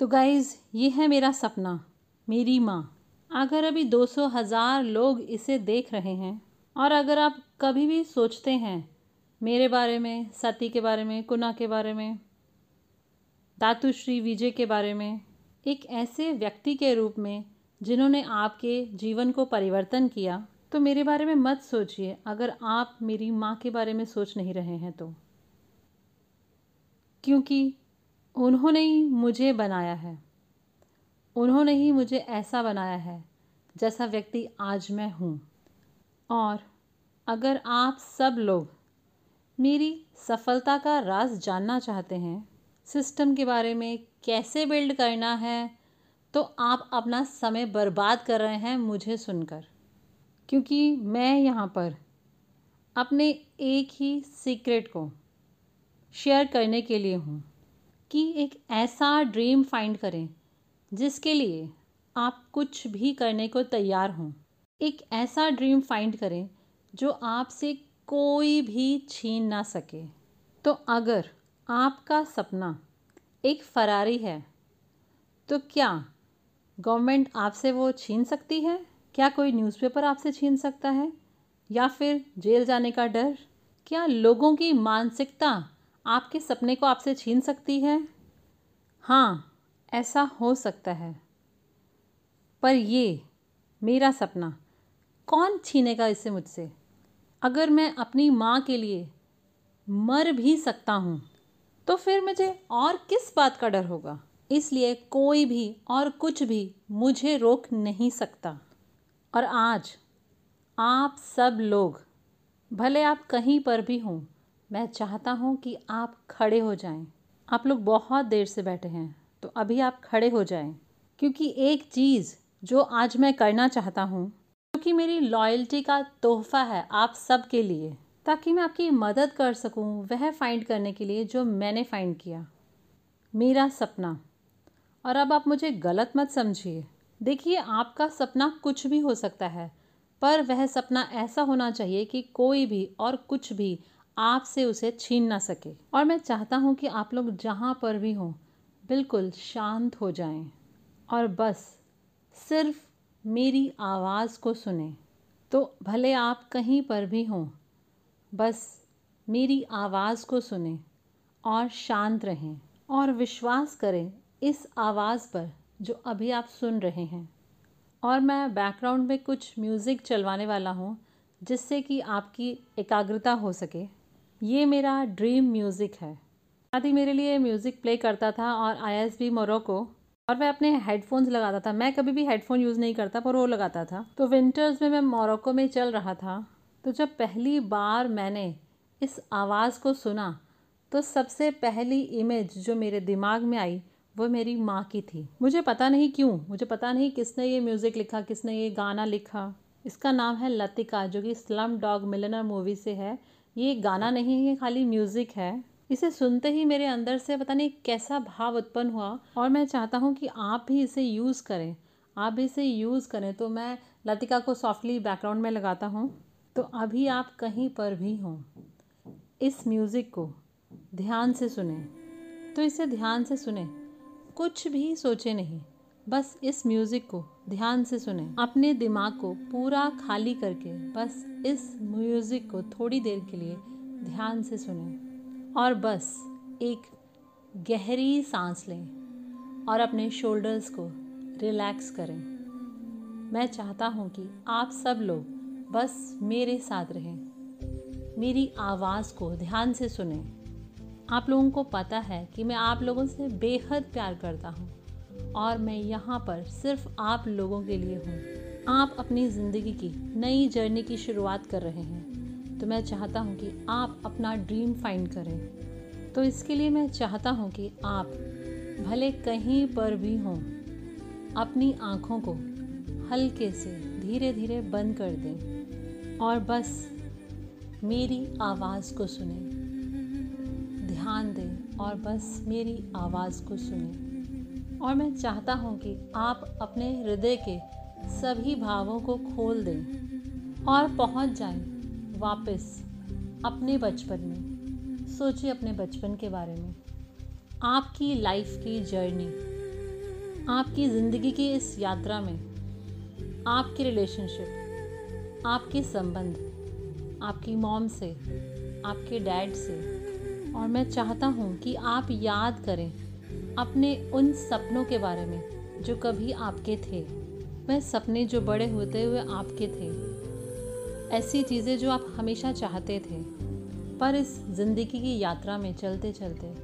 तो गाइज़ ये है मेरा सपना, मेरी माँ। अगर अभी दो सौ हज़ार लोग इसे देख रहे हैं, और अगर आप कभी भी सोचते हैं मेरे बारे में, सती के बारे में, कुना के बारे में दातुश्री विजय के बारे में, एक ऐसे व्यक्ति के रूप में जिन्होंने आपके जीवन को परिवर्तन किया तो मेरे बारे में मत सोचिए, अगर आप मेरी माँ के बारे में सोच नहीं रहे हैं तो। क्योंकि उन्होंने ही मुझे बनाया है। उन्होंने ही मुझे ऐसा बनाया है, जैसा व्यक्ति आज मैं हूँ। और अगर आप सब लोग मेरी सफलता का राज जानना चाहते हैं, सिस्टम के बारे में कैसे बिल्ड करना है तो आप अपना समय बर्बाद कर रहे हैं मुझे सुनकर। क्योंकि मैं यहाँ पर अपने एक ही सीक्रेट को शेयर करने के लिए हूँ। कि एक ऐसा ड्रीम फाइंड करें, जिसके लिए आप कुछ भी करने को तैयार हों। एक ऐसा ड्रीम फाइंड करें, जो आपसे कोई भी छीन ना सके। तो अगर आपका सपना एक फरारी है तो क्या गवर्नमेंट आपसे वो छीन सकती है? क्या कोई न्यूज़पेपर आपसे छीन सकता है? या फिर जेल जाने का डर? क्या लोगों की मानसिकता आपके सपने को आपसे छीन सकती है? हाँ ऐसा हो सकता है। पर ये, मेरा सपना, कौन छीनेगा इसे मुझसे? अगर मैं अपनी माँ के लिए मर भी सकता हूँ तो फिर मुझे और किस बात का डर होगा? इसलिए कोई भी और कुछ भी मुझे रोक नहीं सकता। और आज आप सब लोग, भले आप कहीं पर भी हों मैं चाहता हूँ कि आप खड़े हो जाएँ। आप लोग बहुत देर से बैठे हैं तो अभी आप खड़े हो जाएँ, क्योंकि एक चीज़ जो आज मैं करना चाहता हूँ क्योंकि मेरी लॉयल्टी का तोहफ़ा है आप सब के लिए, ताकि मैं आपकी मदद कर सकूँ वह फाइंड करने के लिए जो मैंने फाइंड किया। मेरा सपना। और अब आप मुझे गलत मत समझिए। देखिए, आपका सपना कुछ भी हो सकता है, पर वह सपना ऐसा होना चाहिए कि कोई भी और कुछ भी आपसे उसे छीन ना सके। और मैं चाहता हूँ कि आप लोग जहाँ पर भी हों, बिल्कुल शांत हो जाएँ। और बस, सिर्फ़ मेरी आवाज़ को सुने। तो भले आप कहीं पर भी हों, बस मेरी आवाज़ को सुने और शांत रहें। और विश्वास करें इस आवाज़ पर जो अभी आप सुन रहे हैं। और मैं बैकग्राउंड में कुछ म्यूज़िक चलवाने वाला हूँ, जिससे कि आपकी एकाग्रता हो सके। ये मेरा ड्रीम म्यूज़िक है। आदि मेरे लिए म्यूज़िक प्ले करता था और आई एस बी मोरक्को और मैं अपने हेडफोन्स लगाता था। मैं कभी भी हेडफोन यूज़ नहीं करता, पर वो लगाता था। तो विंटर्स में मैं मोरक्को में चल रहा था। तो जब पहली बार मैंने इस आवाज़ को सुना तो सबसे पहली इमेज जो मेरे दिमाग में आई, वो मेरी माँ की थी। मुझे पता नहीं क्यों, मुझे पता नहीं किसने ये म्यूज़िक लिखा, किसने ये गाना लिखा। इसका नाम है लतिका, जो कि स्लम डॉग मिलनर मूवी से है। ये गाना नहीं है खाली म्यूज़िक है। इसे सुनते ही मेरे अंदर से पता नहीं कैसा भाव उत्पन्न हुआ और मैं चाहता हूँ कि आप भी इसे यूज़ करें। आप भी इसे यूज़ करें तो मैं लतिका को सॉफ्टली बैकग्राउंड में लगाता हूँ। तो अभी आप कहीं पर भी हों, इस म्यूज़िक को ध्यान से सुने। तो इसे ध्यान से सुने, कुछ भी सोचे नहीं, बस इस म्यूज़िक को ध्यान से सुने। अपने दिमाग को पूरा खाली करके बस इस म्यूज़िक को थोड़ी देर के लिए ध्यान से सुने। और बस एक गहरी सांस लें और अपने शोल्डर्स को रिलैक्स करें। मैं चाहता हूँ कि आप सब लोग बस मेरे साथ रहें। मेरी आवाज़ को ध्यान से सुने। आप लोगों को पता है कि मैं आप लोगों से बेहद प्यार करता हूँ। और मैं यहाँ पर सिर्फ़ आप लोगों के लिए हूँ। आप अपनी ज़िंदगी की नई जर्नी की शुरुआत कर रहे हैं। तो मैं चाहता हूँ कि आप अपना ड्रीम फाइंड करें। तो इसके लिए मैं चाहता हूँ कि आप भले कहीं पर भी हों, अपनी आँखों को हल्के से धीरे धीरे बंद कर दें और बस मेरी आवाज़ को सुने। ध्यान दें और बस मेरी आवाज़ को सुने। और मैं चाहता हूँ कि आप अपने हृदय के सभी भावों को खोल दें और पहुँच जाएँ वापस अपने बचपन में। सोचिए अपने बचपन के बारे में। आपकी लाइफ की जर्नी आपकी ज़िंदगी की इस यात्रा में आपके रिलेशनशिप आपके संबंध, आपकी मॉम से, आपके डैड से। और मैं चाहता हूँ कि आप याद करें अपने उन सपनों के बारे में जो कभी आपके थे। वह सपने जो बड़े होते हुए आपके थे। ऐसी चीज़ें जो आप हमेशा चाहते थे पर इस ज़िंदगी की यात्रा में चलते चलते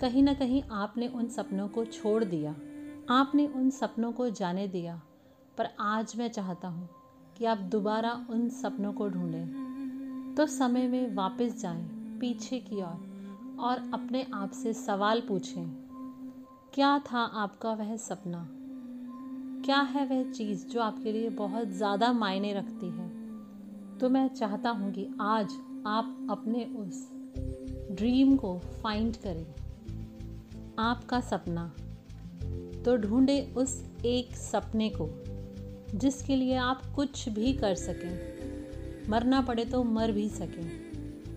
कहीं ना कहीं आपने उन सपनों को छोड़ दिया। आपने उन सपनों को जाने दिया पर आज मैं चाहता हूँ कि आप दोबारा उन सपनों को ढूंढें। तो समय में वापस जाएँ पीछे की ओर और, और अपने आप से सवाल पूछें क्या था आपका वह सपना? क्या है वह चीज़ जो आपके लिए बहुत ज़्यादा मायने रखती है? तो मैं चाहता हूँ कि आज आप अपने उस ड्रीम को फाइंड करें। आपका सपना। तो ढूंढे उस एक सपने को, जिसके लिए आप कुछ भी कर सकें। मरना पड़े तो मर भी सकें।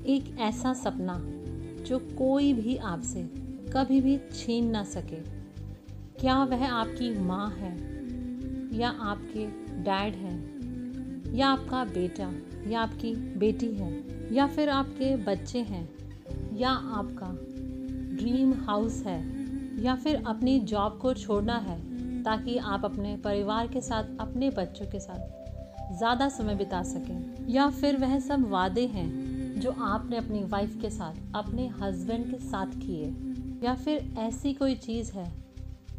एक ऐसा सपना, जो कोई भी आपसे कभी भी छीन ना सके। क्या वह आपकी माँ है? या आपके डैड हैं? या आपका बेटा? या आपकी बेटी है? या फिर आपके बच्चे हैं? या आपका ड्रीम हाउस है? या फिर अपनी जॉब को छोड़ना है ताकि आप अपने परिवार के साथ, अपने बच्चों के साथ ज़्यादा समय बिता सकें? या फिर वह सब वादे हैं जो आपने अपनी वाइफ के साथ, अपने हस्बैंड के साथ किए? या फिर ऐसी कोई चीज़ है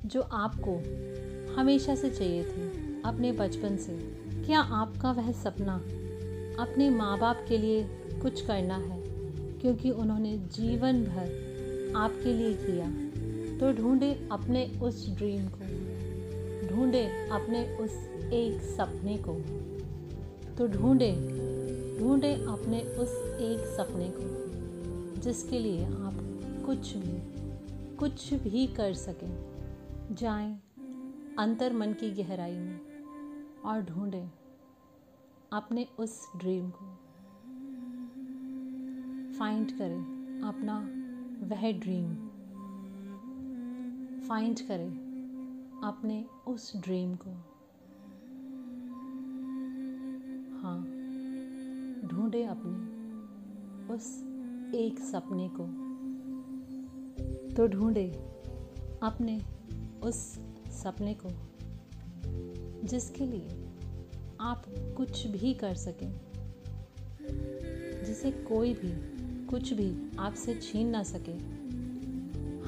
जो आपको हमेशा से चाहिए थी, अपने बचपन से? क्या आपका वह सपना अपने माँ बाप के लिए कुछ करना है, क्योंकि उन्होंने जीवन भर आपके लिए किया? तो ढूंढे अपने उस ड्रीम को। ढूंढे अपने उस एक सपने को। तो ढूंढे ढूंढे अपने उस एक सपने को, जिसके लिए आप कुछ भी कुछ भी कर सकें, जाएँ अंतर मन की गहराई में और ढूंढें अपने उस ड्रीम को। फाइंड करें अपना वह ड्रीम फाइंड करें अपने उस ड्रीम को। हाँ ढूंढे अपने उस एक सपने को। तो ढूंढे अपने उस सपने को, जिसके लिए आप कुछ भी कर सकें। जिसे कोई भी, कुछ भी आपसे छीन ना सके।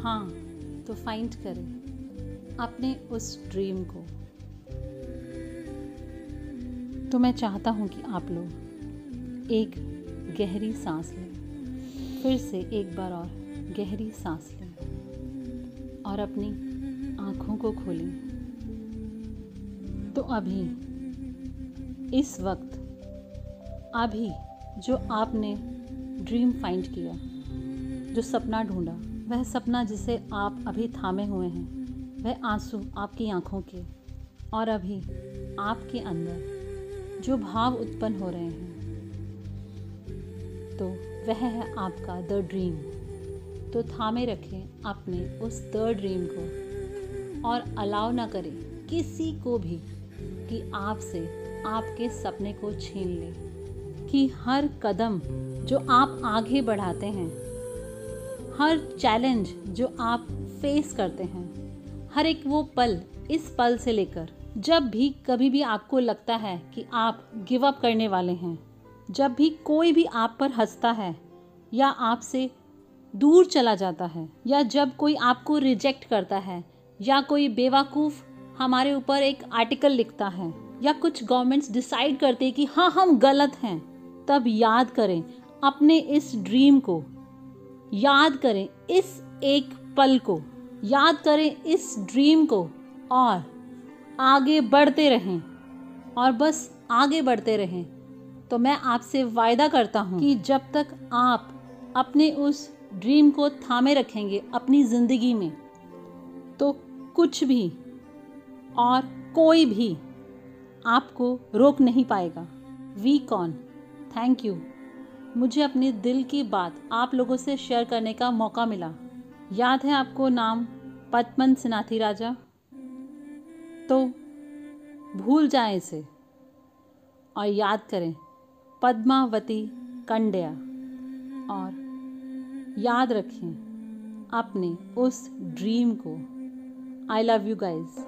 हाँ तो फाइंड करें अपने उस ड्रीम को। तो मैं चाहता हूँ कि आप लोग एक गहरी सांस लें, फिर से एक बार और। गहरी सांस लें और अपनी आँखों को खोलें। तो अभी, इस वक्त, अभी जो आपने ड्रीम फाइंड किया, जो सपना ढूंढा, वह सपना जिसे आप अभी थामे हुए हैं, वह आँसू आपकी आँखों के और अभी आपके अंदर जो भाव उत्पन्न हो रहे हैं तो वह है आपका द ड्रीम तो थामे रखें अपने उस द ड्रीम को और अलाउ ना करें किसी को भी कि आपसे आपके सपने को छीन ले। कि हर कदम जो आप आगे बढ़ाते हैं, हर चैलेंज जो आप फेस करते हैं, हर एक वो पल इस पल से लेकर जब भी कभी भी आपको लगता है कि आप गिव अप करने वाले हैं, जब भी कोई भी आप पर हंसता है या आपसे दूर चला जाता है, या जब कोई आपको रिजेक्ट करता है, या कोई बेवकूफ़ हमारे ऊपर एक आर्टिकल लिखता है, या कुछ गवर्नमेंट्स डिसाइड करते हैं कि हाँ हम गलत हैं, तब याद करें अपने इस ड्रीम को। याद करें इस एक पल को। याद करें इस ड्रीम को और आगे बढ़ते रहें, और बस आगे बढ़ते रहें। तो मैं आपसे वायदा करता हूँ कि जब तक आप अपने उस ड्रीम को थामे रखेंगे अपनी ज़िंदगी में। तो कुछ भी और कोई भी आपको रोक नहीं पाएगा। We can, thank you. मुझे अपने दिल की बात आप लोगों से शेयर करने का मौका मिला। याद है आपको नाम पद्मन सिनाथी राजा? तो भूल जाएँ इसे। और याद करें, पद्मावती कंड्या। और याद रखें अपने उस ड्रीम को। I love you guys